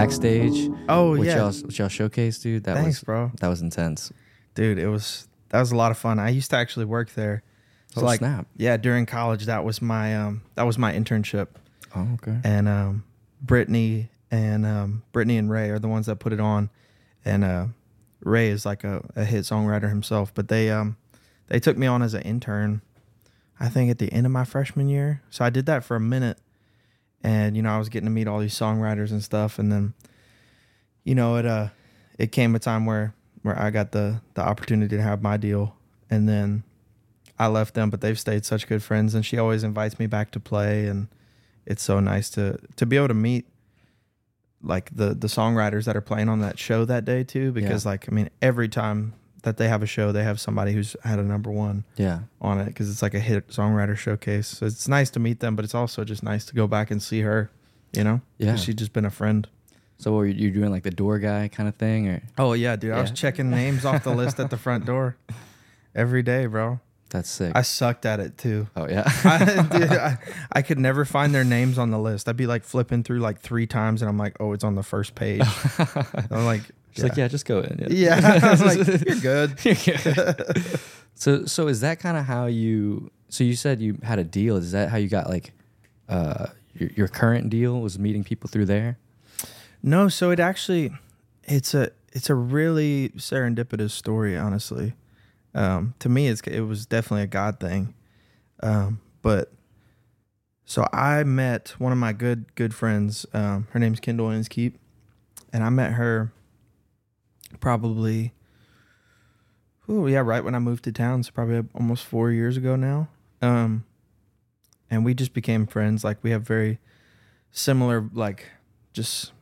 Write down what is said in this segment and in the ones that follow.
backstage. Oh which yeah, y'all which y'all showcased, dude. That thanks, was bro. that was intense. Dude, it was that was a lot of fun. I used to actually work there. So Oh, like, snap. yeah, during college, that was my um that was my internship, Oh, okay. and um, Brittany and um, Brittany and Ray are the ones that put it on, and uh, Ray is like a, a hit songwriter himself. But they um they took me on as an intern, I think at the end of my freshman year. So I did that for a minute, and you know I was getting to meet all these songwriters and stuff, and then, you know it uh it came a time where where I got the the opportunity to have my deal, and then I left them, but they've stayed such good friends, and she always invites me back to play, and it's so nice to to be able to meet like the the songwriters that are playing on that show that day too, because like I mean every time that they have a show, they have somebody who's had a number one Yeah. on it because it's like a hit songwriter showcase. So it's nice to meet them, but it's also just nice to go back and see her, you know? Yeah. she's just been a friend. So were you doing like the door guy kind of thing, or Oh yeah, dude. I was checking names off the list at the front door every day, bro. that's sick? I sucked at it too. oh yeah. I, dude, I, I could never find their names on the list. I'd be like flipping through like three times, and I'm like, oh, it's on the first page. I'm like, She's like, yeah, just go in. yeah. Like, you're good. You're good. so so is that kind of how you? So you said you had a deal. Is that how you got like uh your, your current deal was meeting people through there? No, so it actually, it's a it's a really serendipitous story, honestly. Um, to me, it's it was definitely a God thing, um, but so I met one of my good good friends. Um, her name's Kendall Inskeep, and I met her probably, oh yeah, right when I moved to town. So probably almost four years ago now. Um, and we just became friends. Like we have very similar, like just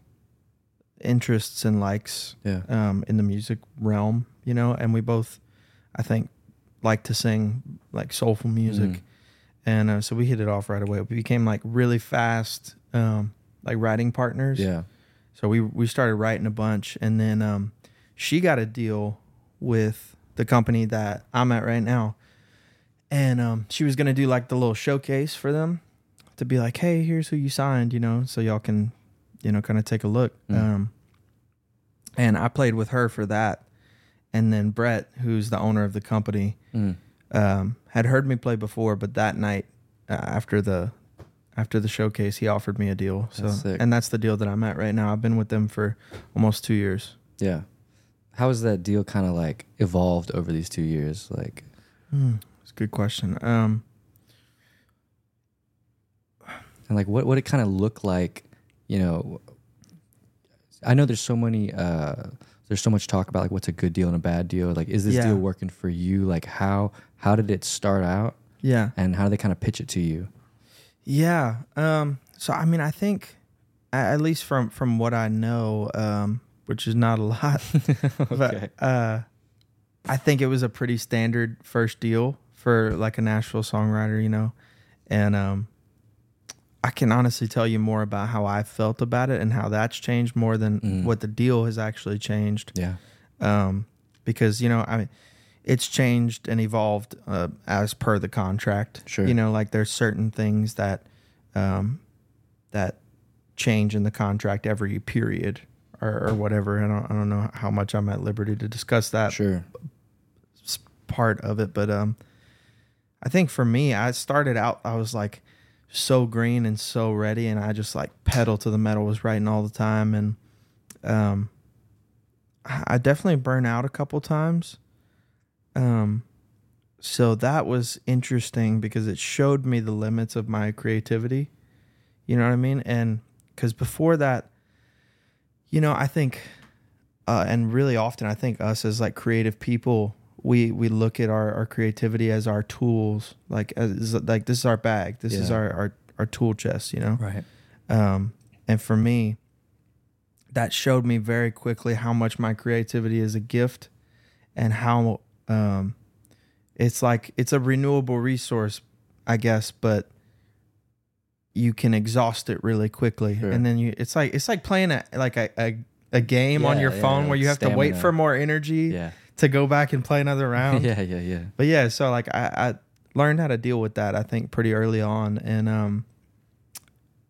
interests and likes Yeah. um, in the music realm, you know, and we both, I think, like to sing like soulful music, Mm. and uh, so we hit it off right away. We became like really fast, um, like writing partners. Yeah. So we we started writing a bunch, and then um, she got a deal with the company that I'm at right now, and um, she was gonna do like the little showcase for them to be like, hey, here's who you signed, you know, so y'all can, you know, kind of take a look. Mm. Um, and I played with her for that, and then Brett, who's the owner of the company, Mm. um, had heard me play before, but that night uh, after the after the showcase, he offered me a deal. So That's sick. and that's the deal that I'm at right now. I've been with them for almost two years. Yeah. How has that deal kind of like evolved over these two years? Like, Hmm, It's a good question. Um, and like what what it kind of look like? You know, I know there's so many. uh There's so much talk about like what's a good deal and a bad deal. Like, is this Yeah. deal working for you? Like, how how did it start out, yeah, and how do they kind of pitch it to you? yeah. Um, so I mean, I think at least from from what I know, um, which is not a lot, Okay. but uh, I think it was a pretty standard first deal for like a Nashville songwriter, you know, and um, I can honestly tell you more about how I felt about it and how that's changed more than Mm. what the deal has actually changed. Yeah. um, because you know I mean it's changed and evolved uh, as per the contract. Sure. You know, like there's certain things that um, that change in the contract every period or, or whatever. I don't I don't know how much I'm at liberty to discuss that Sure. part of it, but um, I think for me, I started out I was like so green and so ready, and I just like pedal to the metal, was writing all the time, and um, I I definitely burn out a couple times. Um, so that was interesting because it showed me the limits of my creativity. You know what I mean? And because before that, you know, I think, uh, and really often, I think us as like creative people, we we look at our, our creativity as our tools, like as like this is our bag, this is our, our our tool chest, you know. Right. Um, and for me, that showed me very quickly how much my creativity is a gift and how um, it's like it's a renewable resource, I guess, but you can exhaust it really quickly. Sure. And then you it's like it's like playing a like a, a, a game on your yeah, phone where you have to wait for more energy Yeah. to go back and play another round. yeah. Yeah. Yeah. But yeah, so like I, I learned how to deal with that I think pretty early on, and um,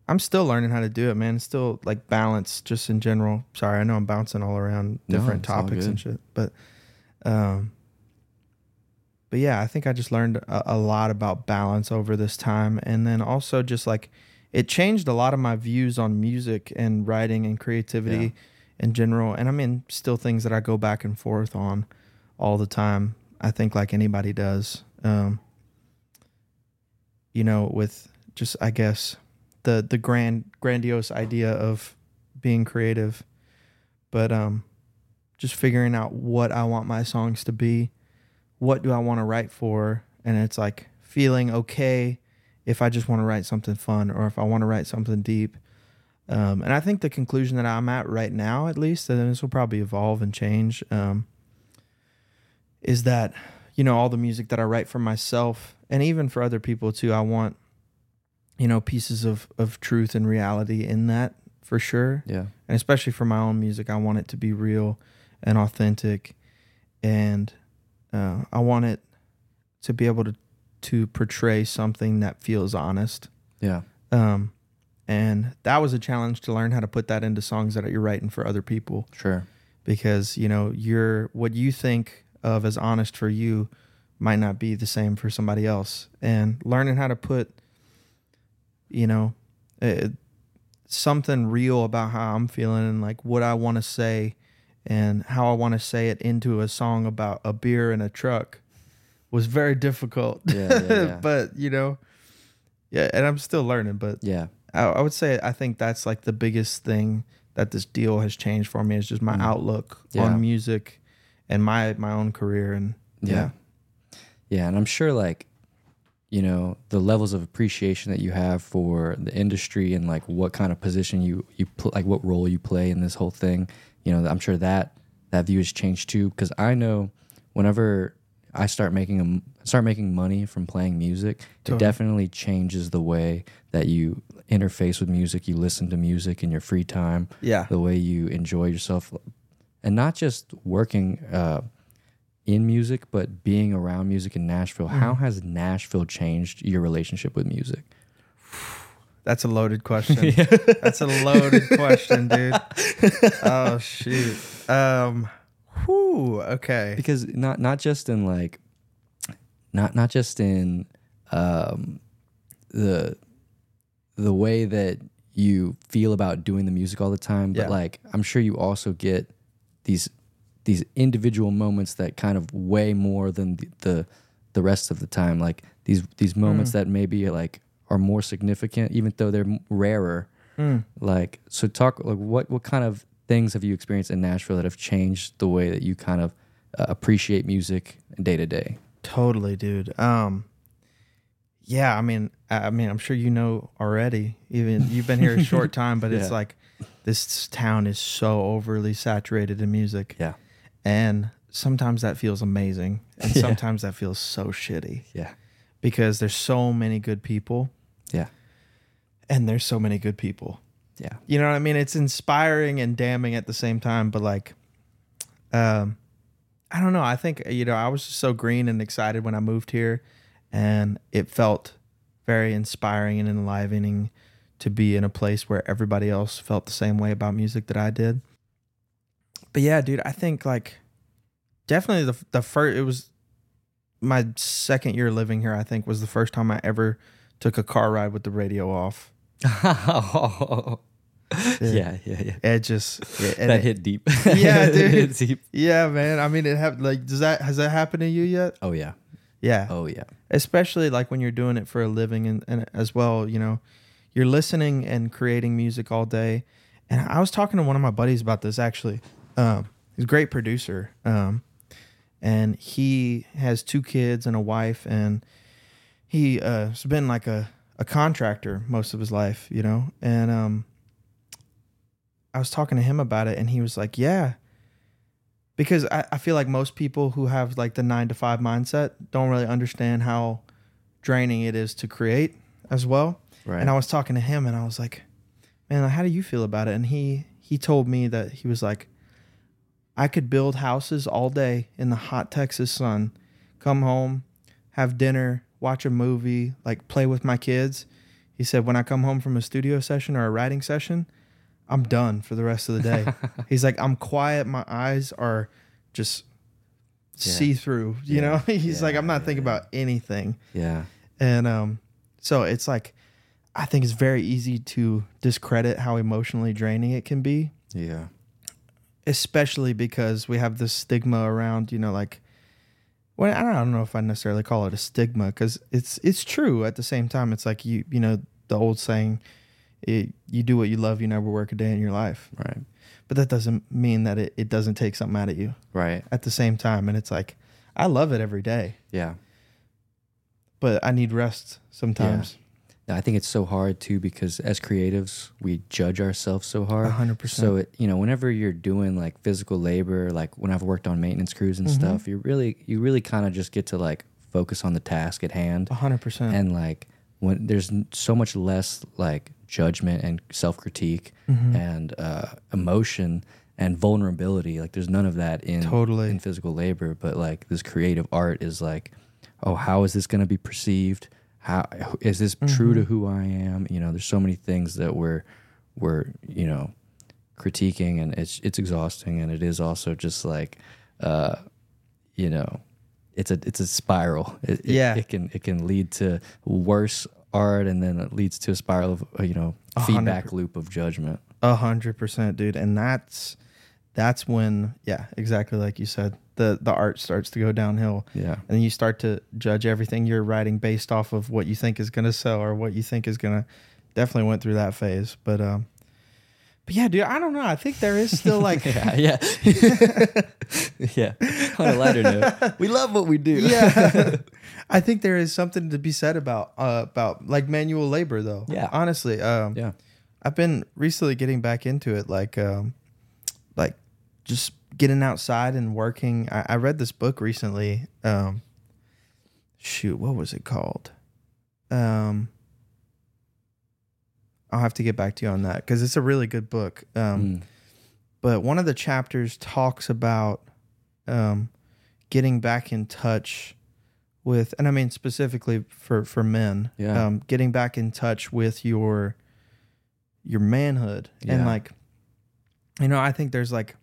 I'm still learning how to do it, man. It's still like balance, just in general. Sorry, I know I'm bouncing all around different all topics and shit, but um, but yeah, I think I just learned a, a lot about balance over this time, and then also just like it changed a lot of my views on music and writing and creativity Yeah. in general. And I mean, still things that I go back and forth on all the time. I think like anybody does. Um, you know, with just I guess the the grand grandiose idea of being creative, but um, just figuring out what I want my songs to be, what do I want to write for, and it's like feeling okay if I just want to write something fun or if I want to write something deep. Um, and I think the conclusion that I'm at right now, at least, and this will probably evolve and change, um, is that you know all the music that I write for myself and even for other people too. I want you know pieces of of truth and reality in that for sure Yeah. and especially for my own music, I want it to be real and authentic, and uh, I want it to be able to to portray something that feels honest. Yeah. Um, and that was a challenge to learn how to put that into songs that you're writing for other people Sure. because you know you're what you think of as honest for you might not be the same for somebody else and learning how to put you know uh, something real about how i'm feeling and like what i want to say and how i want to say it into a song about a beer and a truck was very difficult Yeah, yeah, yeah. but you know yeah and i'm still learning but Yeah. I, I would say I think that's like the biggest thing that this deal has changed for me is just my Mm. outlook on music and my my own career and Yeah. yeah. Yeah, and I'm sure like you know the levels of appreciation that you have for the industry and like what kind of position you you pl- like what role you play in this whole thing. You know, I'm sure that that view has changed too because I know whenever I start making a, start making money from playing music, Totally. it definitely changes the way that you interface with music, you listen to music in your free time, yeah the way you enjoy yourself and not just working uh, in music but being around music in nashville how Mm-hmm. has nashville changed your relationship with music that's a loaded question. That's a loaded question dude. Oh shoot. Um whew, okay. Because not not just in like not not just in um, the the way that you feel about doing the music all the time but Yeah. like i'm sure you also get these these individual moments that kind of weigh more than the the, the rest of the time. Like these these moments that maybe like are more significant even though they're rarer Mm. like so talk like what what kind of things have you experienced in nashville that have changed the way that you kind of uh, appreciate music day to day Totally, dude. Um, yeah, I mean, I mean, I'm sure you know already. Even you've been here a short time, but it's like this town is so overly saturated in music, yeah and sometimes that feels amazing, and Yeah. sometimes that feels so shitty yeah because there's so many good people, yeah and there's so many good people. yeah You know what I mean? It's inspiring and damning at the same time, but like, um, I don't know. I think you know I was just so green and excited when I moved here, and it felt very inspiring and enlivening to be in a place where everybody else felt the same way about music that I did. But yeah, dude, I think like definitely the the first it was my second year living here. I think was the first time I ever took a car ride with the radio off. yeah yeah yeah It just yeah, that it- hit deep Yeah, It dude. hit deep. Yeah, man. I mean, it have like does that has that happened to you yet? oh yeah Yeah, oh yeah especially like when you're doing it for a living and, and as well. You know, you're listening and creating music all day. And I was talking to one of my buddies about this actually. Um, he's a great producer. Um, and he has two kids and a wife, and he uh, has been like a a contractor most of his life. You know, and um, I was talking to him about it, and he was like, "Yeah." Because I, I feel like most people who have like the nine to five mindset don't really understand how draining it is to create as well. right And I was talking to him and I was like, Man, how do you feel about it? And he he told me that he was like, I could build houses all day in the hot Texas sun, come home, have dinner, watch a movie, like play with my kids. He said, when I come home from a studio session or a writing session, I'm done for the rest of the day. He's like, I'm quiet. My eyes are just Yeah. see through. You Yeah. know, he's like, I'm not thinking yeah. about anything. Yeah. And um, so it's like, I think it's very easy to discredit how emotionally draining it can be, Yeah. especially because we have this stigma around, you know, like, well, I don't, know if I necessarily call it a stigma because it's it's true. At the same time, it's like you you know the old saying, it, "You do what you love, you never work a day in your life." Right. But that doesn't mean that it, it doesn't take something out of you Right. at the same time. And it's like, I love it every day, Yeah. but I need rest sometimes. Yeah, I think it's so hard too because as creatives, we judge ourselves so hard. A hundred percent. So it, you know, whenever you're doing like physical labor, like when I've worked on maintenance crews and Mhm. stuff, you really, you really kind of just get to like focus on the task at hand, A hundred percent. and like when there's so much less like judgment and self critique Mhm. and uh, emotion and vulnerability. Like there's none of that in Totally. in physical labor, but like this creative art is like, oh, how is this going to be perceived? How is this true to Mhm. who I am? You know, there's so many things that we're we're you know critiquing, and it's it's exhausting, and it is also just like, uh, you know, it's a it's a spiral. It, it- Yeah. it, can it can lead to worse art, and then it leads to a spiral of uh, you know feedback loop of judgment. A hundred percent, dude. And that's that's when, yeah, exactly like you said, the the art starts to go downhill, Yeah, and you start to judge everything you're writing based off of what you think is gonna sell or what you think is gonna. Definitely went through that phase, but um, but yeah, dude, I don't know. I think there is still like, yeah, yeah, yeah. On a lighter note, we love what we do. yeah. I think there is something to be said about uh, about like manual labor, though. Yeah. honestly, um, yeah, I've been recently getting back into it, like, um, like just getting outside and working. I, I read this book recently. Um, shoot, what was it called? Um, I'll have to get back to you on that because it's a really good book. Um, Mm. but one of the chapters talks about um, getting back in touch with, and I mean specifically for for men, Yeah. um, getting back in touch with your your manhood and like, you know, I think there's like,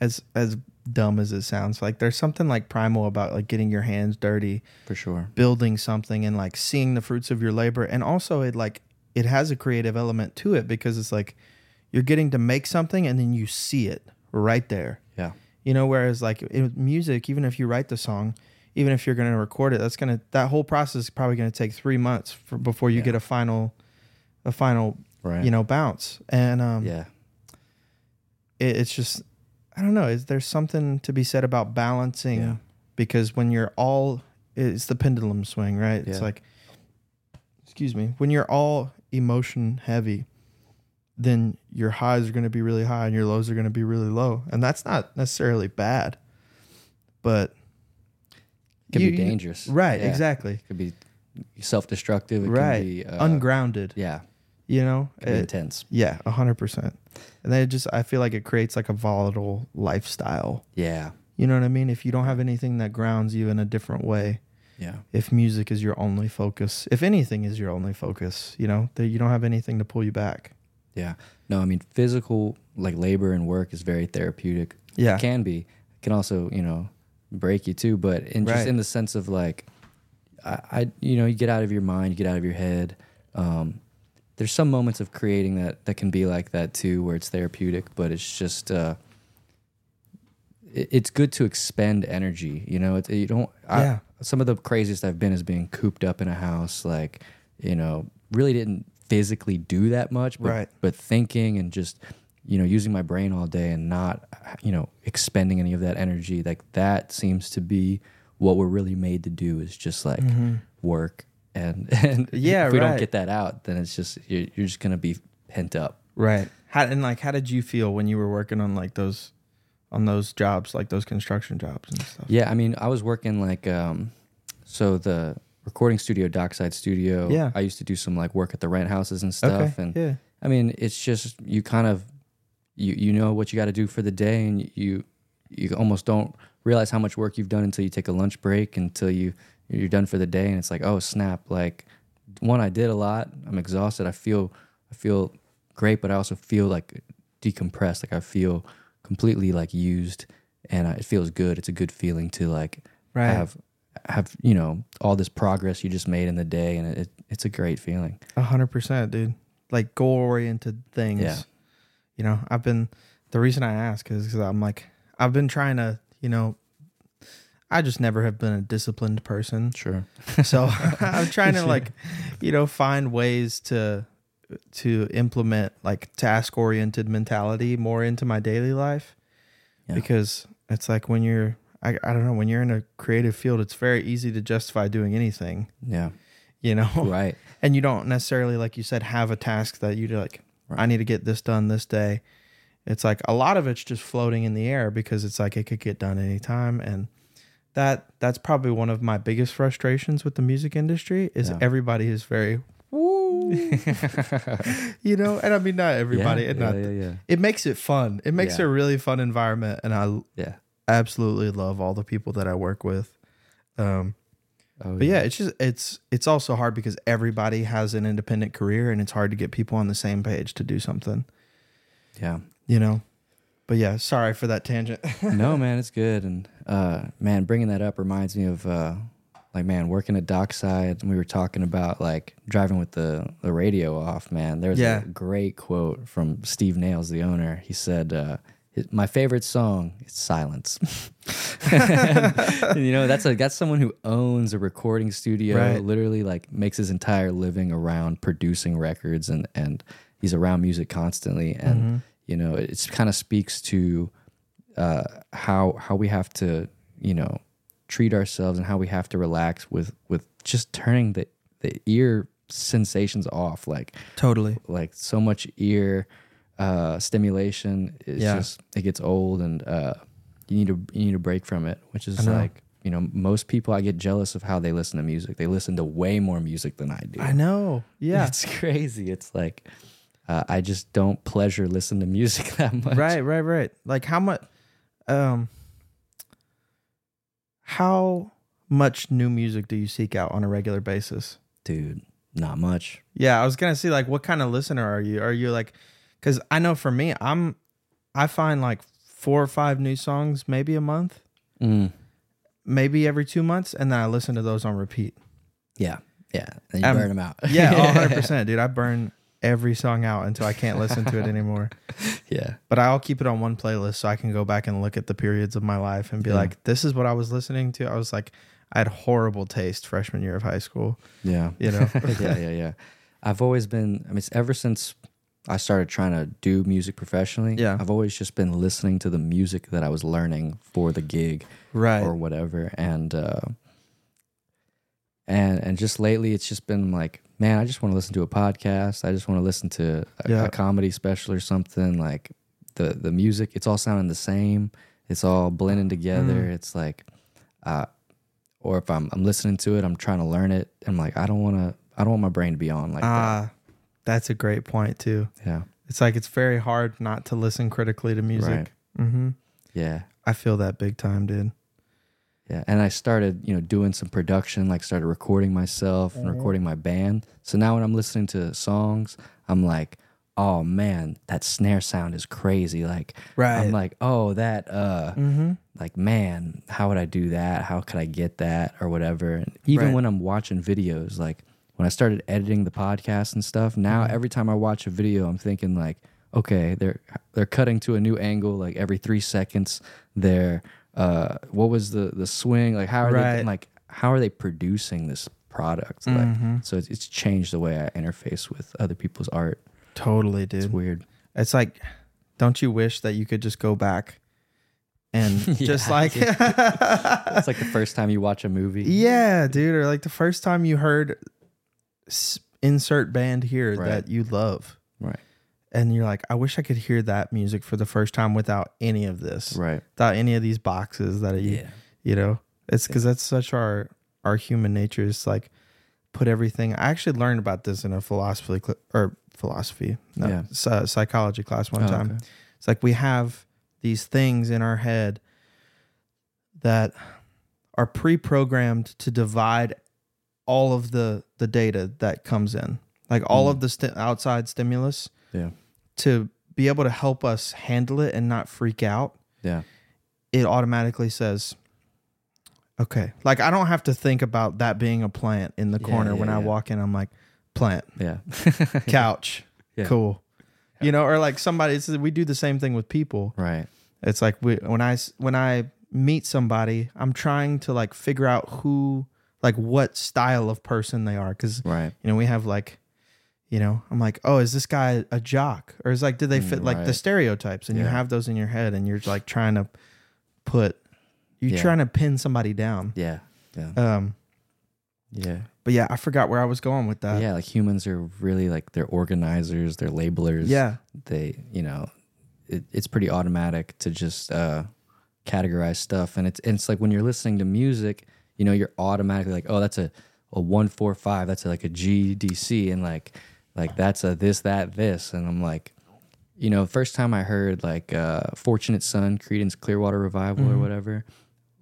as as dumb as it sounds, like there's something like primal about like getting your hands dirty, for sure. building something, and like seeing the fruits of your labor, and also it like it has a creative element to it because it's like you're getting to make something and then you see it right there. Yeah, You know, whereas like in music, even if you write the song, even if you're going to record it, that's going to that whole process is probably going to take three months for, before you Yeah. get a final, a final, right. you know, bounce. And um, yeah, it, it's just, I don't know. Is there something to be said about balancing Yeah. because when you're all, it's the pendulum swing, right? It's like, excuse me, when you're all emotion heavy, then your highs are going to be really high and your lows are going to be really low, and that's not necessarily bad, but it can you- be you- dangerous. right? Yeah. exactly, It could be self-destructive. It right, can be uh, ungrounded. Yeah, You know, it can be It- intense. yeah, a hundred percent. And then it just, I feel like it creates like a volatile lifestyle. Yeah, You know what I mean? If you don't have anything that grounds you in a different way, yeah, if music is your only focus, if anything is your only focus, you know, that you don't have anything to pull you back. yeah. No, I mean physical like labor and work is very therapeutic. Yeah. It can be. It can also you know break you too, but in just in the sense of like, I, I you know you get out of your mind, you get out of your head. Um, there's some moments of creating that that can be like that too, where it's therapeutic, but it's just. Uh, it- it's good to expend energy. You know, it's, you don't. I, Yeah. Some of the craziest I've been is being cooped up in a house, like you know, really didn't physically do that much, but Right. but thinking and just you know using my brain all day and not you know expending any of that energy, like that seems to be what we're really made to do is just like work and and. Yeah, if we don't get that out, then it's just you're, you're just gonna be pent up. Right. How and like how did you feel when you were working on like those on those jobs, like those construction jobs and stuff? Yeah, I mean, I was working like um, so the recording studio, Dockside Studio. Yeah. I used to do some like work at the rent houses and stuff, Okay. and yeah. I mean, it's just you kind of you you know what you got to do for the day, and you you almost don't realize how much work you've done until you take a lunch break, until you you're done for the day, and it's like, oh snap, like one I did a lot. I'm exhausted. I feel I feel great, but I also feel like decompressed. Like I feel completely like used, and I, it feels good. It's a good feeling to like Right. have have you know all this progress you just made in the day, and it, it's a great feeling. A hundred percent, dude. Like goal oriented things. Yeah. You know, I've been the reason I ask is because I'm like I've been trying to, you know, I just never have been a disciplined person. Sure. So I'm trying to like, you know, find ways to to implement like task oriented mentality more into my daily life. Yeah. Because it's like when you're I, I don't know, when you're in a creative field, it's very easy to justify doing anything, Yeah. you know? Right. and you don't necessarily like you said have a task that you like Right. i need to get this done this day it's like a lot of it's just floating in the air because it's like it could get done anytime and that that's probably one of my biggest frustrations with the music industry is Yeah. everybody is very woo. You know? And i mean not everybody Yeah, and yeah, not yeah, it makes it fun. It makes it a really fun environment and i Yeah. absolutely love all the people that i work with. Um Oh, but yeah, it's just it's it's also hard because everybody has an independent career and it's hard to get people on the same page to do something, Yeah. you know. But yeah, sorry for that tangent. no, man, it's good. And uh, man, bringing that up reminds me of uh, like man working at Dockside. And we were talking about like driving with the the radio off. Man, there's Yeah. a great quote from Steve Nails, the owner. He said. Uh, my favorite song is Silence. And, you know, that's a that's someone who owns a recording studio, Right. literally like makes his entire living around producing records and and he's around music constantly and Mm-hmm. You know, it kind of speaks to uh, how how we have to you know treat ourselves and how we have to relax with with just turning the the ear sensations off like totally. like so much ear uh stimulation is Yeah. just it gets old and uh you need to you need a break from it which is like you know most people i get jealous of how they listen to music they listen to way more music than i do I know. Yeah. it's crazy it's like uh, i just don't pleasure listen to music that much right, right, right. Like how much um how much new music do you seek out on a regular basis? dude not much Yeah, I was gonna say like, what kind of listener are you? Are you like, because I know for me, I'm, I find like four or five new songs maybe a month, mm. maybe every two months, and then I listen to those on repeat. yeah yeah and you Um, burn them out Yeah, one hundred percent, dude. I burn every song out until I can't listen to it anymore. yeah But I'll keep it on one playlist so I can go back and look at the periods of my life and be Yeah. like, this is what I was listening to. I was like, I had horrible taste freshman year of high school. yeah You know, yeah, yeah, yeah. I've always been. I mean, it's ever since I started trying to do music professionally. Yeah. I've always just been listening to the music that I was learning for the gig right? or whatever, and uh, and and just lately, it's just been like, man, I just want to listen to a podcast. I just want to listen to a, Yeah. a comedy special or something. Like the the music, it's all sounding the same. It's all blending together. Mm. It's like, uh, or if I'm I'm listening to it, I'm trying to learn it. I'm like, I don't want to. I don't want my brain to be on like that. Ah, that's a great point too. Yeah. It's like it's very hard not to listen critically to music. Right. Mm-hmm. Yeah. I feel that big time, dude. Yeah. And I started, you know, doing some production, like started recording myself and recording my band. So now when I'm listening to songs, I'm like, oh man, that snare sound is crazy. Like right. I'm like, oh, that uh mm-hmm. like man, how would I do that? How could I get that or whatever? And even Right. when I'm watching videos, like when I started editing the podcast and stuff, now Mm-hmm. every time I watch a video, I'm thinking like, okay, they're they're cutting to a new angle like every three seconds. They're uh, what was the the swing? Like how are Right. they like how are they producing this product? Like Mhm. so, it's, it's changed the way I interface with other people's art. Totally, It's dude. weird. It's like, don't you wish that you could just go back and just like, It's like the first time you watch a movie. yeah, dude, or like the first time you heard insert band here Right. that you love, Right. And you're like, I wish I could hear that music for the first time without any of this, Right. without any of these boxes that you, Yeah. you know, it's because that's such our our human nature is like put everything. I actually learned about this in a philosophy cl- or philosophy, no, Yeah. psy- uh, psychology class one Oh, time. okay. It's like we have these things in our head that are pre-programmed to divide all of the the data that comes in, like all hmm. of the sti- outside stimulus, Yeah. To be able to help us handle it and not freak out. Yeah. It automatically says, "Okay." Like I don't have to think about that being a plant in the Yeah, corner when yeah, I walk in. I'm like, plant, Yeah. couch, Yeah. cool. You know, or like somebody. It's, we do the same thing with people. right. It's like we, I when I meet somebody, I'm trying to like figure out who, like what style of person they are, because Right. you know we have like, you know, I'm like, oh, is this guy a jock, or is like, did they fit Mm, like the stereotypes, and you have those in your head, and you're like trying to put, you're Yeah. trying to pin somebody down. Yeah. Yeah. Um, Yeah. but yeah, I forgot where I was going with that. yeah. Like humans are really like they're organizers, they're labelers. Yeah. They, you know, it, it's pretty automatic to just uh, categorize stuff. And it's, and it's like when you're listening to music, you know, you're automatically like, oh, that's a, a one, four, five. That's like a GDC. And like, like that's a this, that, this. And I'm like, you know, first time I heard like uh, Fortunate Son, Creedence Clearwater Revival or whatever,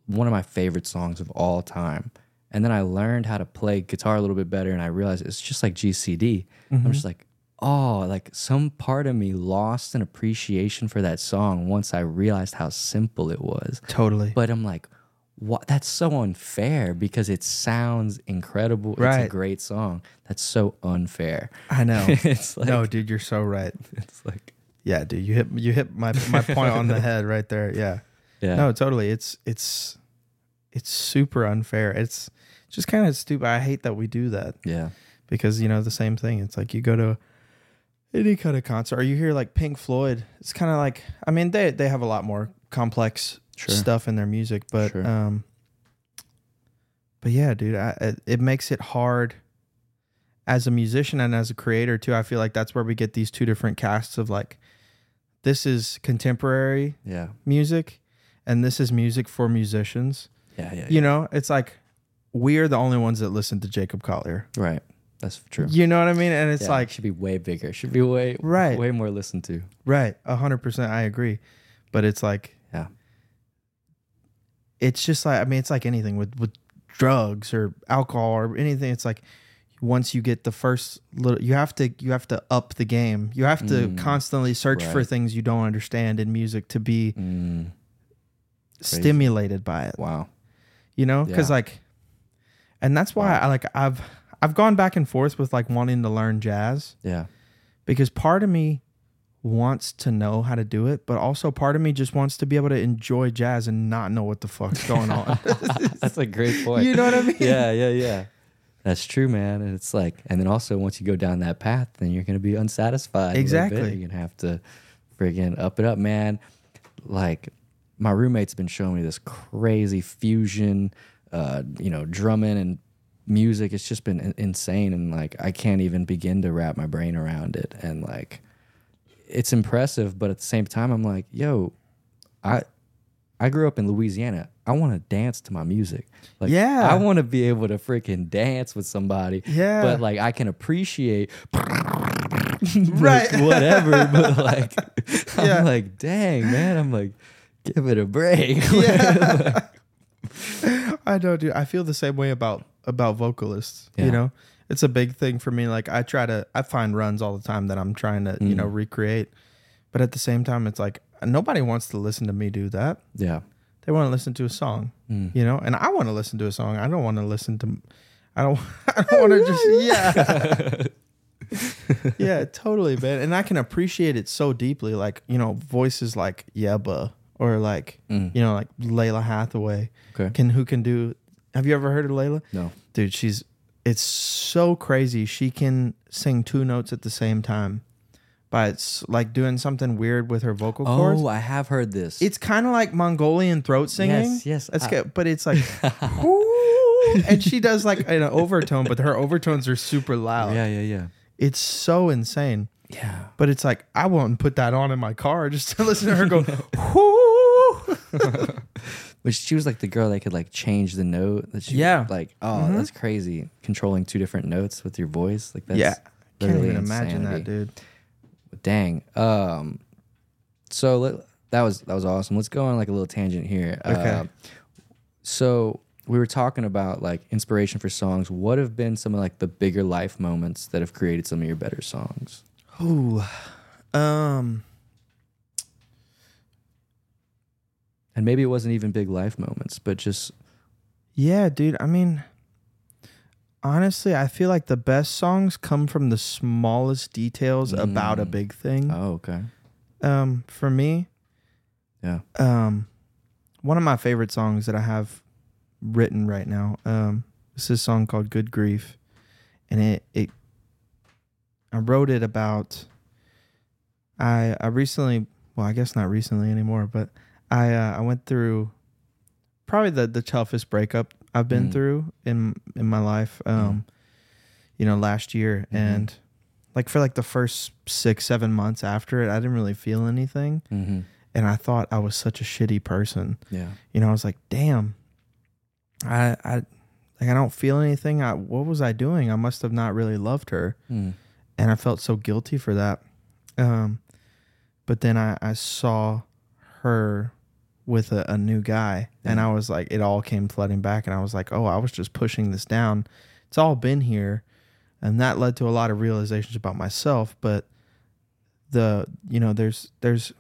one of my favorite songs of all time. And then I learned how to play guitar a little bit better, and I realized it's just like GCD. I'm just like, oh, like some part of me lost an appreciation for that song once I realized how simple it was. Totally. But I'm like, what? That's so unfair because it sounds incredible. It's a Right. great song. That's so unfair. I know. it's like, no, dude, you're so right. it's like, Yeah, dude, you hit you hit my my point on the head right there. Yeah. yeah, No, totally. It's it's it's super unfair. It's just kind of stupid. I hate that we do that yeah, because you know the same thing. It's like you go to any kind of concert or you hear like Pink Floyd. It's kind of like I mean they they have a lot more complex Sure. stuff in their music, but Sure. um but yeah, dude, I, it, makes it hard as a musician and as a creator too. I feel like that's where we get these two different casts of like this is contemporary yeah, music and this is music for musicians. yeah, yeah. You know, it's like we're the only ones that listen to Jacob Collier. Right. That's true. You know what I mean? And it's Yeah, like it should be way bigger. Should be way Right. way more listened to. right, a hundred percent. I agree, but it's like Yeah. It's just like I mean, it's like anything with with drugs or alcohol or anything. It's like once you get the first little, you have to you have to up the game. You have to Mm, constantly search for things you don't understand in music to be Mm, stimulated by it. wow. you know because Yeah. like and that's why Wow. i like i've i've gone back and forth with like wanting to learn jazz Yeah. because part of me wants to know how to do it but also part of me just wants to be able to enjoy jazz and not know what the fuck's going on That's a great point. you know what i mean yeah, yeah, yeah. That's true, man. And it's like, and then also once you go down that path, then you're gonna be unsatisfied. a little bit. Exactly. You're gonna have to friggin' up it up, man. Like my roommate's been showing me this crazy fusion, uh, you know, drumming and music. It's just been insane, and like I can't even begin to wrap my brain around it. And like, it's impressive, but at the same time, I'm like, yo, I I grew up in Louisiana. I want to dance to my music. Like, Yeah. I want to be able to freaking dance with somebody. Yeah. But like, I can appreciate Right. whatever. But like, Yeah. I'm like, dang, man. I'm like, give it a break. yeah i know dude i feel the same way about about vocalists Yeah. you know it's a big thing for me like i try to i find runs all the time that i'm trying to you Mm. know recreate but at the same time it's like nobody wants to listen to me do that yeah. they want to listen to a song Mm. you know and i want to listen to a song i don't want to listen to i don't i don't want to just yeah yeah totally man and i can appreciate it so deeply like you know voices like Yebba or like Mm. you know like Lalah Hathaway Okay. can who can do have you ever heard of Lalah No. dude she's it's so crazy she can sing two notes at the same time but it's like doing something weird with her vocal oh, cords Oh, I have heard this. it's kind of like Mongolian throat singing. Yes, yes, That's I- good, but it's like, and she does like an overtone, but her overtones are super loud. yeah, yeah, yeah. It's so insane. Yeah. But it's like I won't put that on in my car just to listen to her go. But she was like the girl that could like change the note. That she, Yeah. Like, oh, that's crazy. Controlling two different notes with your voice. Like that's yeah, can't literally even imagine that, dude. Dang. Um. So let, that was that was awesome. Let's go on like a little tangent here. Okay. Uh, so we were talking about like inspiration for songs. What have been some of like the bigger life moments that have created some of your better songs? Ooh, um, And maybe it wasn't even big life moments, but just yeah, dude. I mean, honestly, I feel like the best songs come from the smallest details about a Mm. big thing. oh okay, Um, for me, yeah, um, one of my favorite songs that I have written right now. Um, this is a song called "Good Grief," and it it I wrote it about. I I recently, well, I guess not recently anymore, but I uh, I went through probably the the toughest breakup I've been Mm. through in in my life. Um, you know, last year, Mhm. and like for like the first six seven months after it, I didn't really feel anything mm-hmm. and I thought I was such a shitty person. yeah, You know, I was like, damn, I I like I don't feel anything. I what was I doing? I must have not really loved her, mm. and I felt so guilty for that. Um, but then I I saw her with a, a new guy, and I was like, it all came flooding back, and I was like, oh, I was just pushing this down. It's all been here, and that led to a lot of realizations about myself. But the you know, there's there's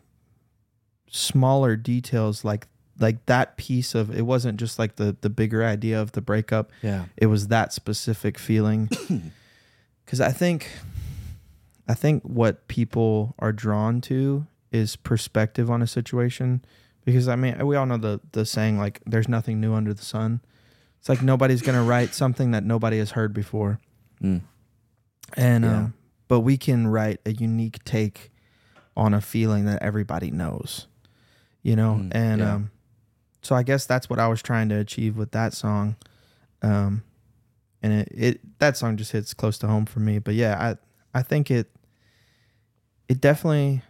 smaller details like like that piece of it wasn't just like the the bigger idea of the breakup yeah, it was that specific feeling because i think i think what people are drawn to is perspective on a situation because i mean we all know the the saying like there's nothing new under the sun it's like nobody's gonna write something that nobody has heard before mm. and Yeah. um but we can write a unique take on a feeling that everybody knows you know Mm, and yeah. um so i guess that's what i was trying to achieve with that song um and it, it that song just hits close to home for me but yeah i i think it it definitely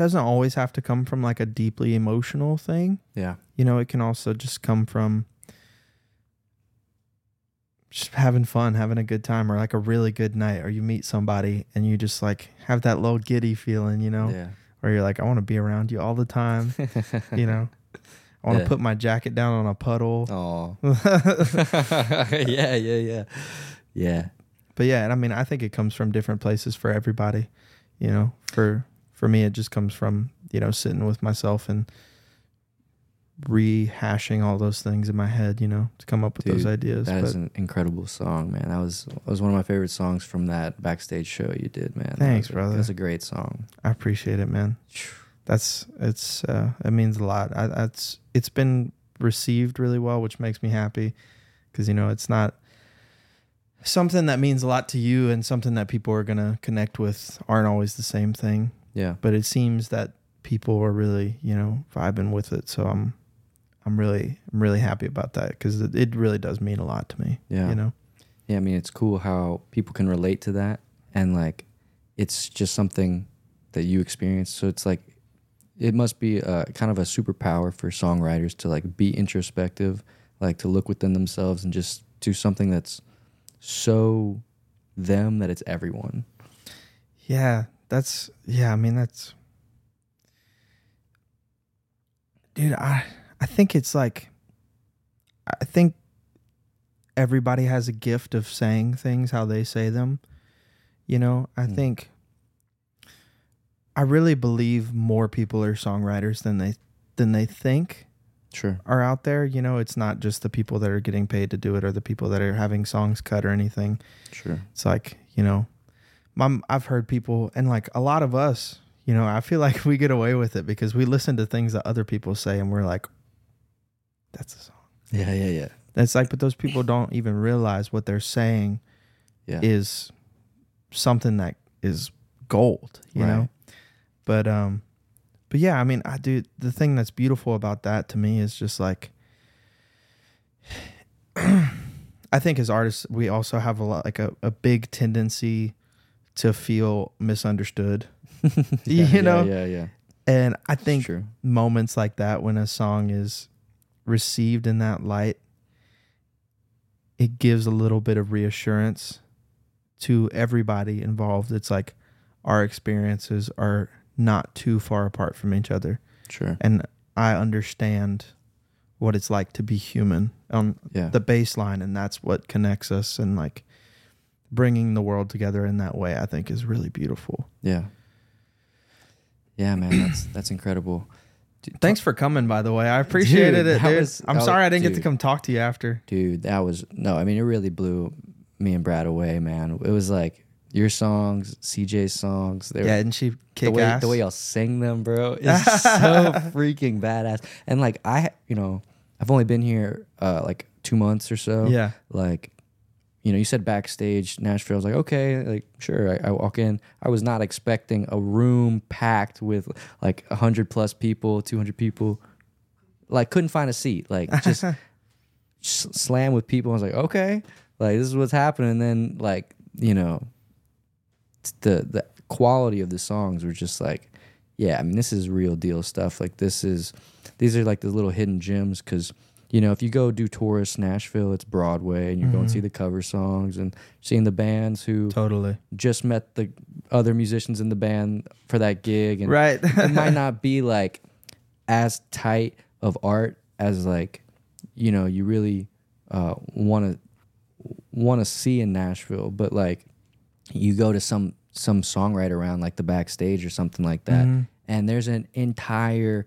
doesn't always have to come from like a deeply emotional thing. Yeah, you know it can also just come from just having fun having a good time or like a really good night or you meet somebody and you just like have that little giddy feeling you know? Yeah. where you're like i want to be around you all the time you know? I want to Yeah. put my jacket down on a puddle. Oh, yeah, yeah, yeah, yeah. but yeah and i mean i think it comes from different places for everybody you know for for me it just comes from you know sitting with myself and rehashing all those things in my head you know to come up with those ideas That but is an incredible song, man. That was that was one of my favorite songs from that backstage show you did, man. That Thanks, was brother. That's a great song. i appreciate it man that's it's uh it means a lot I, that's it's been received really well which makes me happy because you know it's not something that means a lot to you and something that people are gonna connect with aren't always the same thing Yeah, but it seems that people are really you know vibing with it so i'm i'm really i'm really happy about that because it, it really does mean a lot to me yeah, you know yeah. I mean, it's cool how people can relate to that, and like, it's just something that you experience. So it's like, it must be a, kind of a superpower for songwriters to like be introspective, like to look within themselves and just do something that's so them that it's everyone. Yeah, that's yeah, I mean that's Dude, I I think it's like I think everybody has a gift of saying things how they say them. You know, I Hmm. think I really believe more people are songwriters than they than they think Sure. are out there. You know, it's not just the people that are getting paid to do it or the people that are having songs cut or anything. Sure. It's like, you know, my, I've heard people, and like a lot of us, you know, I feel like we get away with it because we listen to things that other people say and we're like, that's a song. Yeah, yeah, yeah. It's like, but those people don't even realize what they're saying Yeah. is something that is gold, you Right. know? But, um, but yeah, I mean, I do the thing that's beautiful about that to me is just like, I think as artists, we also have a lot, like a, a big tendency to feel misunderstood. yeah, you know? Yeah, yeah, yeah. And I think moments like that when a song is received in that light it gives a little bit of reassurance to everybody involved it's like our experiences are not too far apart from each other Sure. and i understand what it's like to be human on Yeah. the baseline, and that's what connects us and like bringing the world together in that way. I think is really beautiful. yeah. Yeah, man, that's that's incredible. Dude, Thanks for coming, by the way. I appreciated Dude, it, dude. was- I'm sorry was- I didn't get to come talk to you after. dude that was no i mean it really blew me and brad away man it was like your songs cj's songs they were, Yeah, and she the way, ass. the way y'all sing them bro is so freaking badass and like i you know i've only been here uh like two months or so yeah, like you know you said backstage nashville i was like okay like sure I, I walk in. I was not expecting a room packed with like 100 plus people 200 people. Like couldn't find a seat like just slam with people. I was like okay like this is what's happening. And then like you know the the quality of the songs were just like yeah i mean this is real deal stuff. Like this is these are like the little hidden gems because you know if you go do tourist nashville it's broadway and you go and see the cover songs and seeing the bands who totally. just met the other musicians in the band for that gig and Right. it might not be like as tight of art as like you know you really want to want to see in Nashville, but like you go to some some songwriter around like the backstage or something like that, Mhm. and there's an entire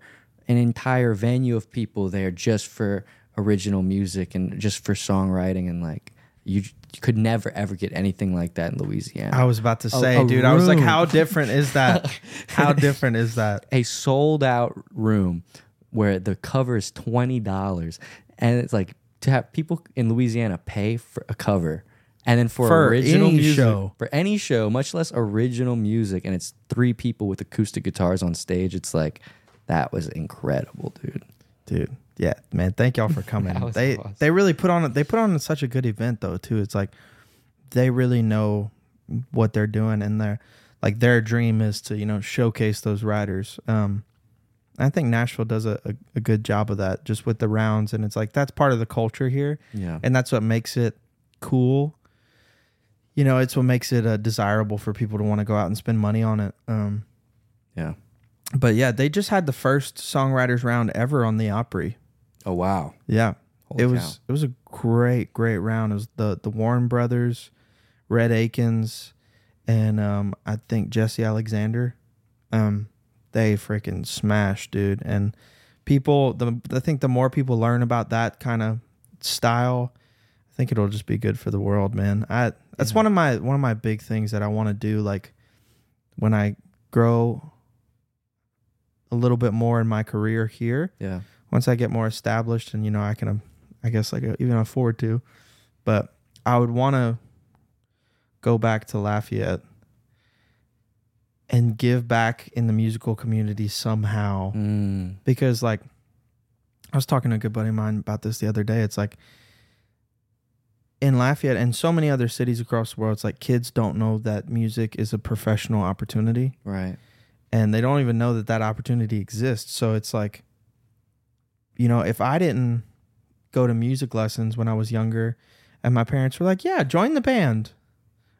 an entire venue of people there just for original music and just for songwriting and like you, you could never ever get anything like that in Louisiana. I was about to say, a dude. I was like, how different is that? how different is that? a sold out room where the cover is twenty dollars, and it's like to have people in Louisiana pay for a cover, and then for, For original music, show. for any show, much less original music, and it's three people with acoustic guitars on stage. It's like that was incredible, dude. dude. Yeah, man. Thank y'all for coming. They awesome. they really put on they put on such a good event though too. It's like they really know what they're doing and their like their dream is to you know showcase those riders. Um, I think Nashville does a, a, a good job of that just with the rounds and it's like that's part of the culture here Yeah, and that's what makes it cool. You know, it's what makes it uh, desirable for people to want to go out and spend money on it. Um, yeah. But yeah, they just had the first songwriters round ever on the Opry. Oh wow, Yeah, Holy it cow. was it was a great great round. It was the the Warren brothers, Rhett Akins, and um I think Jesse Alexander. Um, they freaking smashed, dude. And people, the I think the more people learn about that kind of style, I think it'll just be good for the world, man. I that's Yeah. one of my one of my big things that I want to do. Like when I grow a little bit more in my career here, yeah, once I get more established and you know I can, um, I guess like uh, even afford to, but I would want to go back to Lafayette and give back in the musical community somehow. Mm, because like I was talking to a good buddy of mine about this the other day. It's like in Lafayette and so many other cities across the world, it's like kids don't know that music is a professional opportunity. Right, and they don't even know that that opportunity exists. So it's like, you know, if I didn't go to music lessons when I was younger, and my parents were like, "Yeah, join the band,"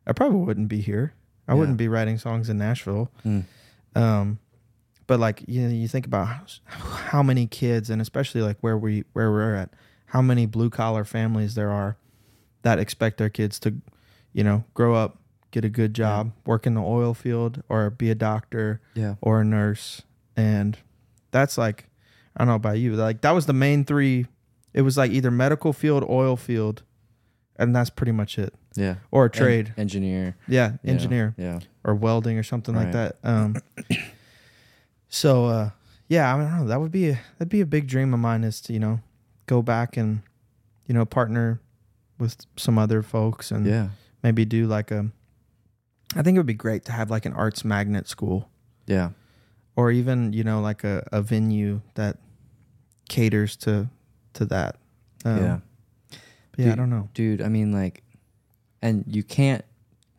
I probably wouldn't be here. I Yeah. wouldn't be writing songs in Nashville. Mm. Um, but like you know, you think about how- how many kids, and especially like where we where we're at, how many blue collar families there are that expect their kids to, you know, grow up, get a good job, work in the oil field, or be a doctor yeah, or a nurse, and that's like I don't know about you, like that was the main three. It was like either medical field, oil field, and that's pretty much it, yeah. or a En- trade, engineer, yeah, yeah, engineer yeah, or welding or something like that. Um, so uh, yeah, I, mean, I don't know. That would be a, that'd be a big dream of mine is to you know go back and you know partner with some other folks and yeah, maybe do like a. I think it would be great to have like an arts magnet school yeah. or even you know like a, a venue that caters to to that. Um, yeah. but yeah, I don't know. dude i mean like and you can't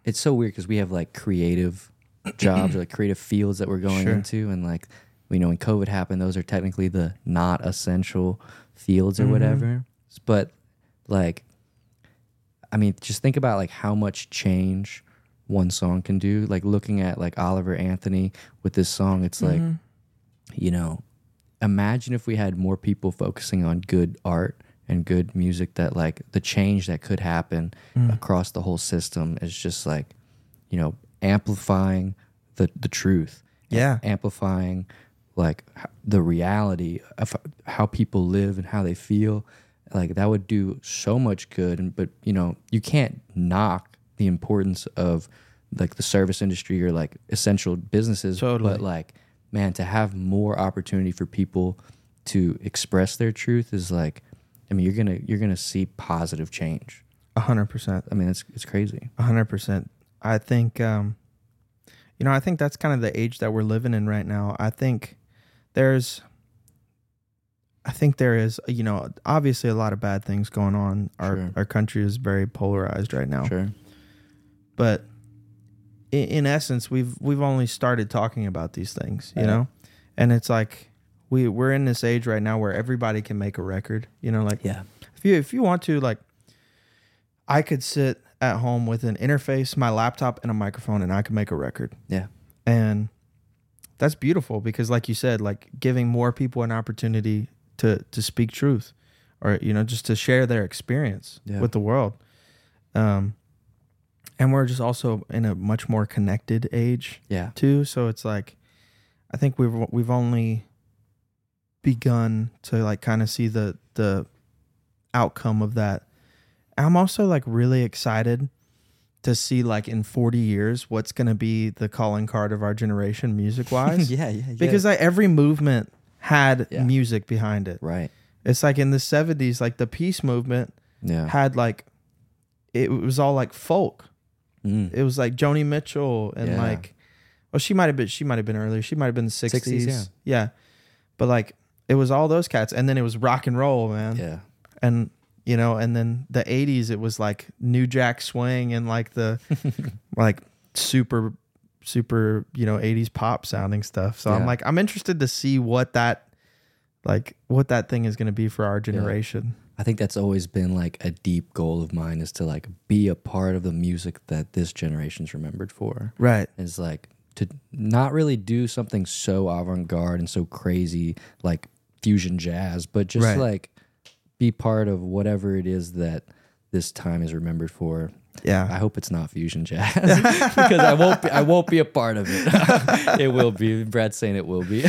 it's so weird because we have like creative jobs or like creative fields that we're going Sure. into and like you know when covid happened those are technically the not essential fields or Mhm. whatever but like i mean just think about like how much change one song can do like looking at like oliver anthony with this song it's like Mhm. you know, imagine if we had more people focusing on good art and good music that like the change that could happen Mm. across the whole system is just like you know amplifying the the truth Yeah. amplifying like the reality of how people live and how they feel like that would do so much good and but you know you can't knock the importance of like the service industry or like essential businesses Totally. but like man to have more opportunity for people to express their truth is like i mean you're gonna you're gonna see positive change A hundred percent. i mean it's it's crazy A hundred percent. I think, um, you know, I think that's kind of the age that we're living in right now. I think there's, I think there is, you know, obviously a lot of bad things going on. Our Sure. our country is very polarized right now. sure But in, in essence, we've we've only started talking about these things, you Right. know, and it's like we we're in this age right now where everybody can make a record. You know, like yeah if you if you want to like i could sit at home with an interface my laptop and a microphone and i could make a record yeah and that's beautiful because like you said like giving more people an opportunity to to speak truth or you know just to share their experience Yeah. with the world um and we're just also in a much more connected age yeah too. So it's like, I think we've we've only begun to like kind of see the the outcome of that. I'm also like really excited to see like in 40 years what's going to be the calling card of our generation music wise yeah yeah yeah because like every movement had Yeah. music behind it. right It's like in the 70s like the peace movement yeah had like it was all like folk Mm. it was like Joni Mitchell and Yeah. like, well, she might have been she might have been earlier. She might have been the sixties. 60s, yeah. but like it was all those cats, and then it was rock and roll, man. yeah And you know, and then the eighties, it was like New Jack Swing and like the like super super you know eighties pop sounding stuff. So I'm like, I'm interested to see what that like what that thing is going to be for our generation. I think that's always been like a deep goal of mine is to like be a part of the music that this generation's remembered for. Right. Is like to not really do something so avant-garde and so crazy like fusion jazz, but just Right. like be part of whatever it is that this time is remembered for. Yeah. I hope it's not fusion jazz because I won't be, I won't be a part of it. it will be. Brad's saying it will be.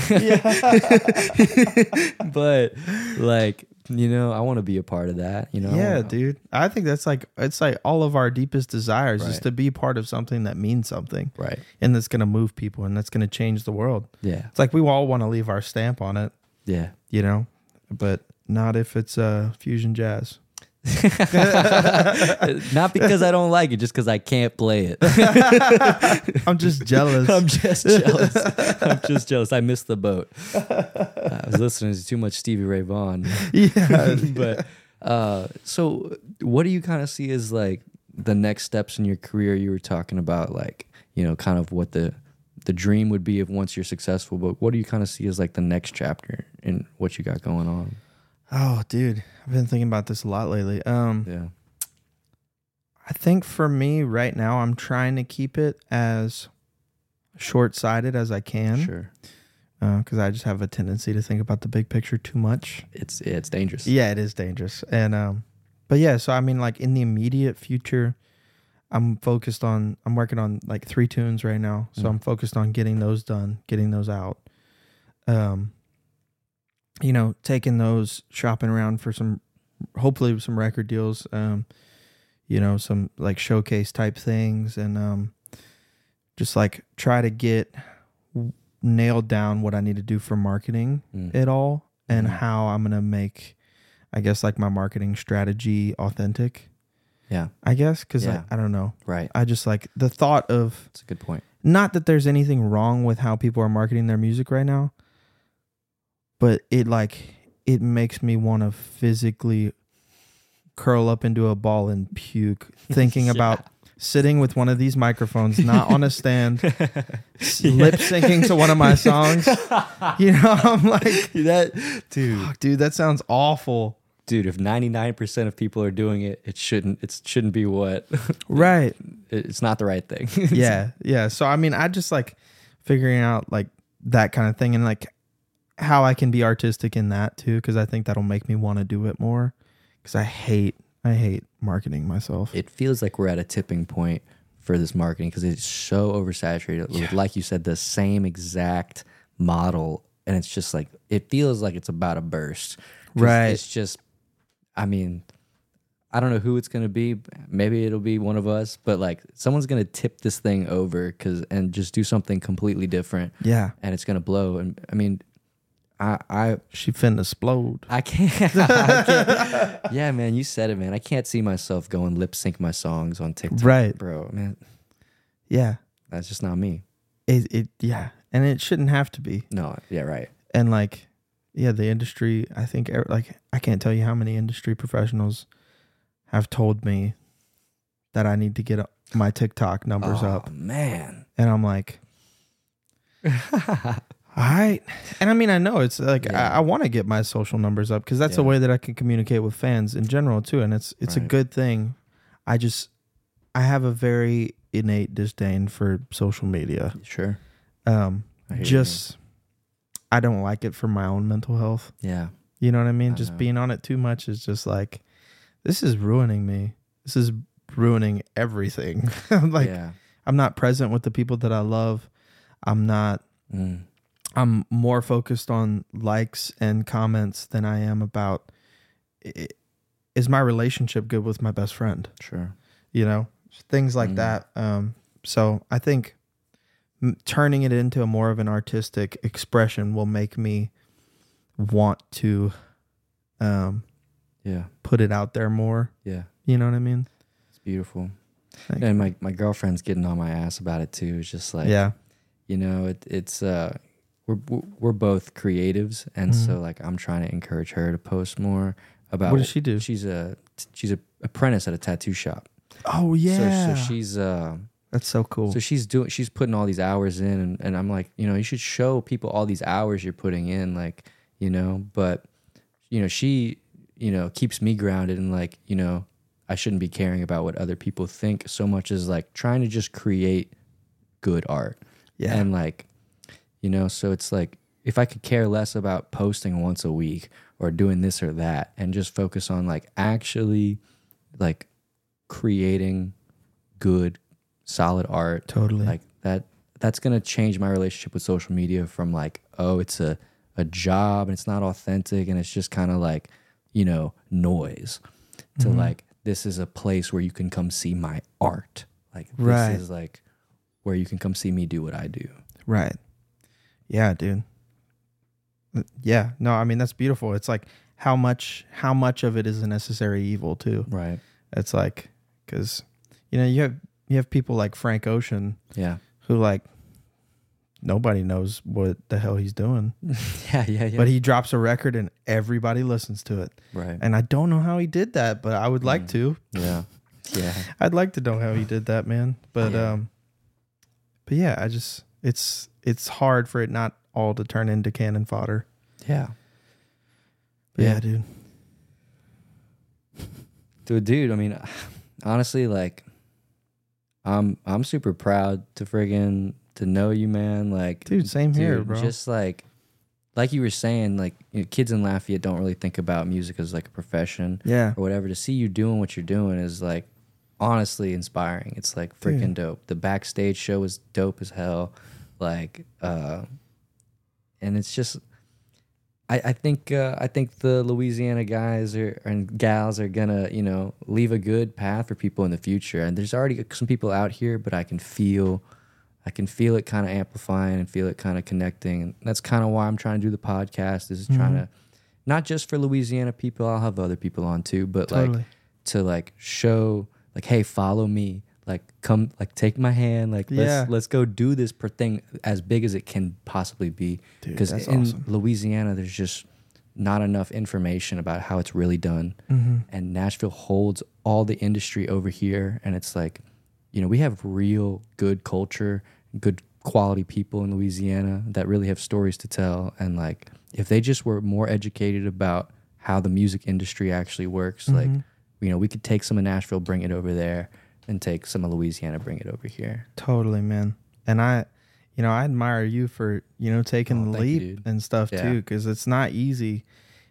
but like, you know, I want to be a part of that, you know. I Yeah, wanna- dude. I think that's like it's like all of our deepest desires is to be part of something that means something Right. and that's going to move people and that's going to change the world. Yeah. It's like we all want to leave our stamp on it, Yeah. you know, but not if it's uh, fusion jazz. Not because I don't like it, just because I can't play it. I'm just jealous. I'm just jealous. I'm just jealous. I missed the boat. I was listening to too much Stevie Ray Vaughan. yeah. but uh, so what do you kind of see as like the next steps in your career? You were talking about like you know kind of what the the dream would be if once you're successful. But what do you kind of see as like the next chapter in what you got going on? Oh, dude. I've been thinking about this a lot lately. Um, Yeah. I think for me right now, I'm trying to keep it as short sighted as I can. Sure. because I just have a tendency to think about the big picture too much. It's yeah, it's dangerous. Yeah, it is dangerous. And um, but yeah, so I mean, like in the immediate future, I'm focused on. I'm working on like three tunes right now, so Mm. I'm focused on getting those done, getting those out. Um, you know, taking those shopping around for some, hopefully some record deals. Um, you know, some like showcase type things, and um, just like try to get nailed down what I need to do for marketing Mm. it all and Mhm. how I'm gonna make, I guess, like my marketing strategy authentic. Yeah. I guess because Yeah. I, I don't know. Right. I just like the thought of That's a good point. not that there's anything wrong with how people are marketing their music right now, but it like it makes me want to physically curl up into a ball and puke thinking Yeah. about sitting with one of these microphones not on a stand lip syncing to one of my songs you know i'm like that dude. Fuck, dude, that sounds awful. Dude, if 99% of people are doing it, it shouldn't it shouldn't be what Right. it's not the right thing. yeah. Yeah. So I mean, I just like figuring out like that kind of thing and like how I can be artistic in that too, because I think that'll make me want to do it more. because I hate I hate marketing myself. it feels like we're at a tipping point for this marketing because it's so oversaturated with, like you said, the same exact model, and it's just like it feels like it's about to burst. Right. It's just, I mean, I don't know who it's gonna be. Maybe it'll be one of us, but like someone's gonna tip this thing over because and just do something completely different, yeah, and it's gonna blow. And I mean, I I she finna explode. I can't, I can't. Yeah, man, you said it, man. I can't see myself going lip sync my songs on TikTok, Right. bro? Man, Yeah, that's just not me. it, it yeah, and it shouldn't have to be. No, yeah, right. And like, yeah, the industry. I think er- like I can't tell you how many industry professionals have told me that I need to get my TikTok numbers oh, up, man. and I'm like, right. And I mean, I know it's like Yeah. I, I want to get my social numbers up because that's a way that I can communicate with fans in general too, and it's it's a good thing. I just I have a very innate disdain for social media. Sure. Um, I you. just I don't like it for my own mental health. yeah, You know what I mean? I just know. being on it too much is just like this is ruining me. This is ruining everything. like yeah. I'm not present with the people that I love. I'm not Mm. I'm more focused on likes and comments than I am about is my relationship good with my best friend? Sure. You know, things like Mm. that. Um, so I think turning it into a more of an artistic expression will make me want to um, Yeah. put it out there more. Yeah. You know what I mean? It's beautiful. Thank and my, my girlfriend's getting on my ass about it too. It's just like, yeah. you know, it, it's, uh, we're, we're both creatives. And Mhm. so like, I'm trying to encourage her to post more about What does she do? She's a, she's a apprentice at a tattoo shop. Oh yeah. So, so she's, uh, That's so cool. So she's doing she's putting all these hours in and, and I'm like, you know, you should show people all these hours you're putting in, like, you know, but you know, she, you know, keeps me grounded and like, you know, I shouldn't be caring about what other people think so much as like trying to just create good art. yeah. And like, you know, so it's like if I could care less about posting once a week or doing this or that and just focus on like actually like creating good solid art totally. like that that's going to change my relationship with social media from like oh it's a a job and it's not authentic and it's just kind of like you know noise to Mhm. like this is a place where you can come see my art like this Right. is like where you can come see me do what I do Right. Yeah, dude. Uh, Yeah. No, I mean that's beautiful. It's like how much how much of it is a necessary evil too. right It's like cuz you know, you have you have people like Frank Ocean yeah who like nobody knows what the hell he's doing, yeah yeah yeah but he drops a record and everybody listens to it. right And I don't know how he did that, but I would like Mm. to. yeah yeah I'd like to know how he did that, man. But Yeah. um but yeah, I just it's it's hard for it not all to turn into cannon fodder. yeah yeah, Yeah. dude. Dude, dude, I mean, honestly, like, I'm I'm super proud to friggin' to know you, man. Like, Dude, same here, bro. Just like, like you were saying, like, you know, kids in Lafayette don't really think about music as like a profession Yeah. or whatever. To see you doing what you're doing is like, honestly inspiring. It's like freaking Dude. dope. The backstage show was dope as hell. Like, uh, and it's just. I, I think uh, I think the Louisiana guys are, and gals are gonna you know leave a good path for people in the future. And there's already some people out here, but I can feel I can feel it kind of amplifying and feel it kind of connecting. And that's kind of why I'm trying to do the podcast. Is trying Mhm. to not just for Louisiana people. I'll have other people on too, but like to like show like hey follow me like come like take my hand like Yeah. let's let's go do this per thing as big as it can possibly be because in awesome. louisiana there's just not enough information about how it's really done Mm-hmm. and nashville holds all the industry over here and it's like you know we have real good culture good quality people in louisiana that really have stories to tell and like if they just were more educated about how the music industry actually works like Mhm. you know we could take some of nashville bring it over there and take some of louisiana bring it over here Totally, man. And I, you know, I admire you for you know taking Oh, the thank you, leap and stuff Yeah. too, because it's not easy.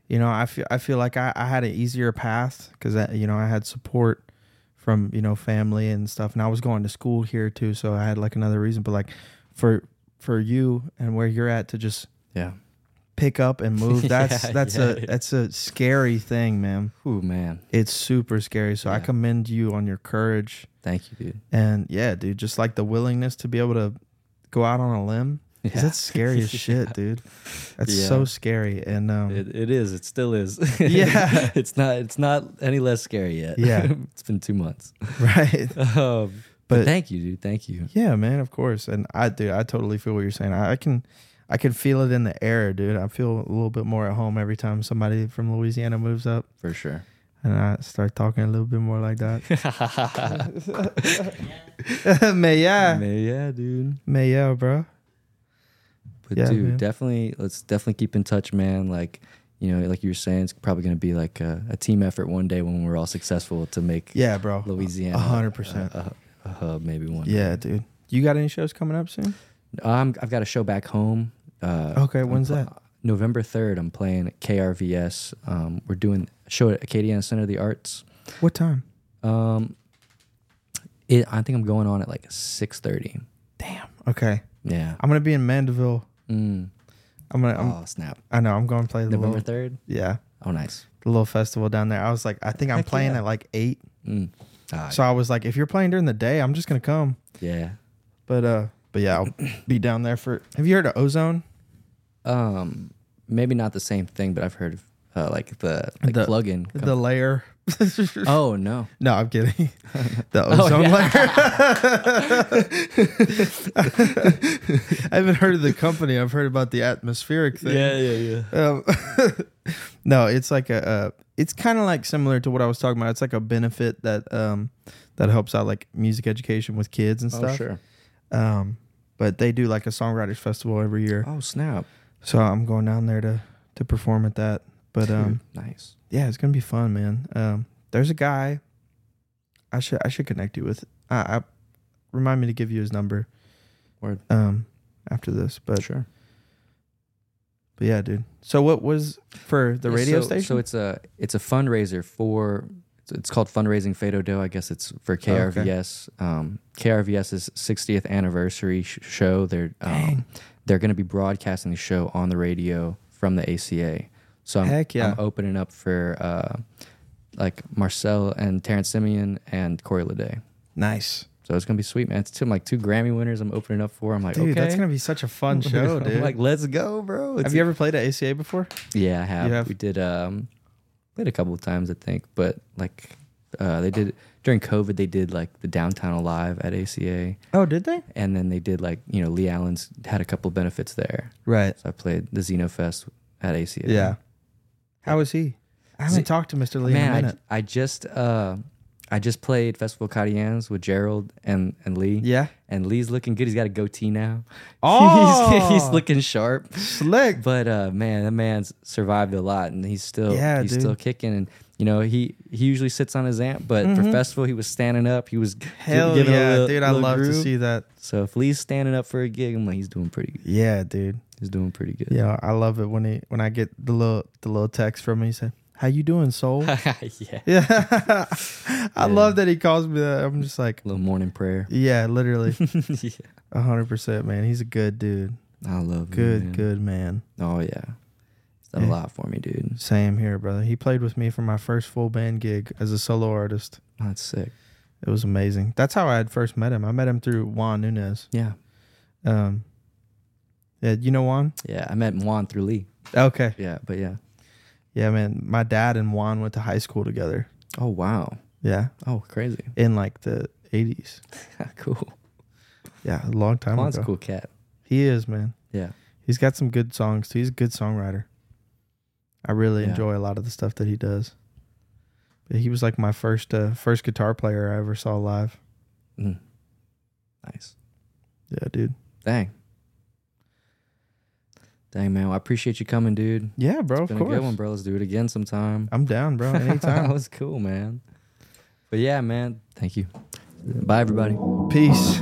you know, I feel I feel like I, I had an easier path because uh, you know I had support from you know family and stuff, and I was going to school here too, so I had like another reason. But like for for you and where you're at to just Yeah. Pick up and move, that's Yeah, that's yeah. a that's a scary thing, man. Ooh, man. It's super scary. So I Yeah. commend you on your courage Thank you, dude. and yeah, dude, just like the willingness to be able to go out on a limb. 'Cause Yeah. That's scary as shit, dude. That's Yeah. so scary. And um, It, it is. It still is. Yeah. it's not. It's not any less scary yet. Yeah. it's been two months. right. Um, But- but thank you, dude. Thank you. Yeah, man, of course. And I dude, I totally feel what you're saying. I, I can I can feel it in the air, dude. I feel a little bit more at home every time somebody from Louisiana moves up For sure. and I start talking a little bit more like that. May yeah. Man, yeah, dude. May yeah, bro. But Yeah, dude, man. definitely let's definitely keep in touch, man. Like, you know, like you were saying, it's probably gonna be like a, a team effort one day when we're all successful to make Yeah, bro. Louisiana A hundred percent. a, hub maybe one. day. Yeah, dude. You got any shows coming up soon? Um, I've got a show back home. Uh, Okay, I'm when's pl- that? November third. I'm playing at KRVS. Um, we're doing a show at Acadiana Center of the Arts. What time? Um, it, I think I'm going on at like six thirty. Damn. Okay. Yeah. I'm gonna be in Mandeville. Mm. I'm gonna. I'm, oh snap! I know. I'm going to play the November little, third. yeah, Oh nice. the little festival down there. I was like, I think I'm playing yeah. at like eight. Mm. Ah, So I was like, if you're playing during the day, I'm just gonna come. yeah. But uh, but yeah, I'll be down there for. Have you heard of Ozone? Um, maybe not the same thing, but I've heard of uh, like the like The- plug-in. com- The layer. oh no! No, I'm kidding. The Oh, ozone yeah. layer. I haven't heard of the company. I've heard about the atmospheric thing. yeah, yeah. Um, no, it's like a. Uh, it's kind of like similar to what I was talking about. It's like a benefit that um that helps out like music education with kids and Oh stuff. sure. Um, but they do like a songwriters festival every year. Oh snap! So I'm going down there to to perform at that. But um, nice. yeah, it's gonna be fun, man. Um, there's a guy. I should I should connect you with. I, I remind me to give you his number. Word. Um, after this, but sure. but yeah, dude. So what was for the radio so, station? So it's a it's a fundraiser for it's, called fundraising Fais Do-Do. I guess it's for Oh, okay. KRVS. Um, KRVS's 60th anniversary sh- show. They're Dang. um, they're going to be broadcasting the show on the radio from the ACA. So I'm, Heck yeah. I'm opening up for uh, like Marcel and Terrance Simien and Corey Ledet. nice, So it's gonna be sweet, man. It's two like two Grammy winners. I'm opening up for. I'm like, dude. okay. That's gonna be such a fun show, I'm dude. like, let's go, bro. Have you ever played at ACA before? Yeah, I have. Have? We did um played a couple of times I think, but like uh they did during COVID they did like the downtown alive at ACA Oh, did they? and then they did like, you know, Lee Allen's had a couple of benefits there. Right. So I played the Zenofest at ACA. Yeah. How was he? I haven't See- talked to Mr. Lee in a Man, I. I just uh I just played Festival Acadiens with Gerald and and Lee. yeah. And Lee's looking good. He's got a goatee now. Oh, he's, he's looking sharp. slick. But uh, man, that man's survived a lot, and he's still Yeah, he's dude. still kicking. And you know, he he usually sits on his amp, but for Mhm. festival, he was standing up. He was Hell giving a yeah, little- dude! I love to see that. So if Lee's standing up for a gig, I'm like, he's doing pretty good. Yeah, dude. He's doing pretty good. Yeah, I love it when he when I get the little the little text from him. He said, "How you doing, soul?" yeah. yeah, I Yeah. love that he calls me that. I'm just like, a little morning prayer. yeah, literally, yeah. hundred percent, man. He's a good dude. I love him, Good, man. good man. Oh yeah, he's done Yeah. a lot for me, dude. Same here, brother. He played with me for my first full band gig as a solo artist. That's sick. It was amazing. That's how I had first met him. I met him through Juan Nunez. Yeah, Um, yeah, you know Juan? yeah. I met Juan through Lee. Okay. Yeah, but yeah. Yeah, man. My dad and Juan went to high school together. Oh wow. Yeah, Oh crazy. in like the '80s. cool. Yeah, a long time Juan's ago. a cool cat. He is, man. Yeah. He's got some good songs too. He's a good songwriter. I really Yeah. enjoy a lot of the stuff that he does. But he was like my first uh, first guitar player I ever saw live. Mm. Nice. Yeah, dude. Dang. Dang man, well, I appreciate you coming, dude. Yeah, bro. It's been a good one, bro. Let's do it again sometime. I'm down, bro. that Anytime. was cool, man. But yeah, man. Thank you. Bye, everybody. Peace.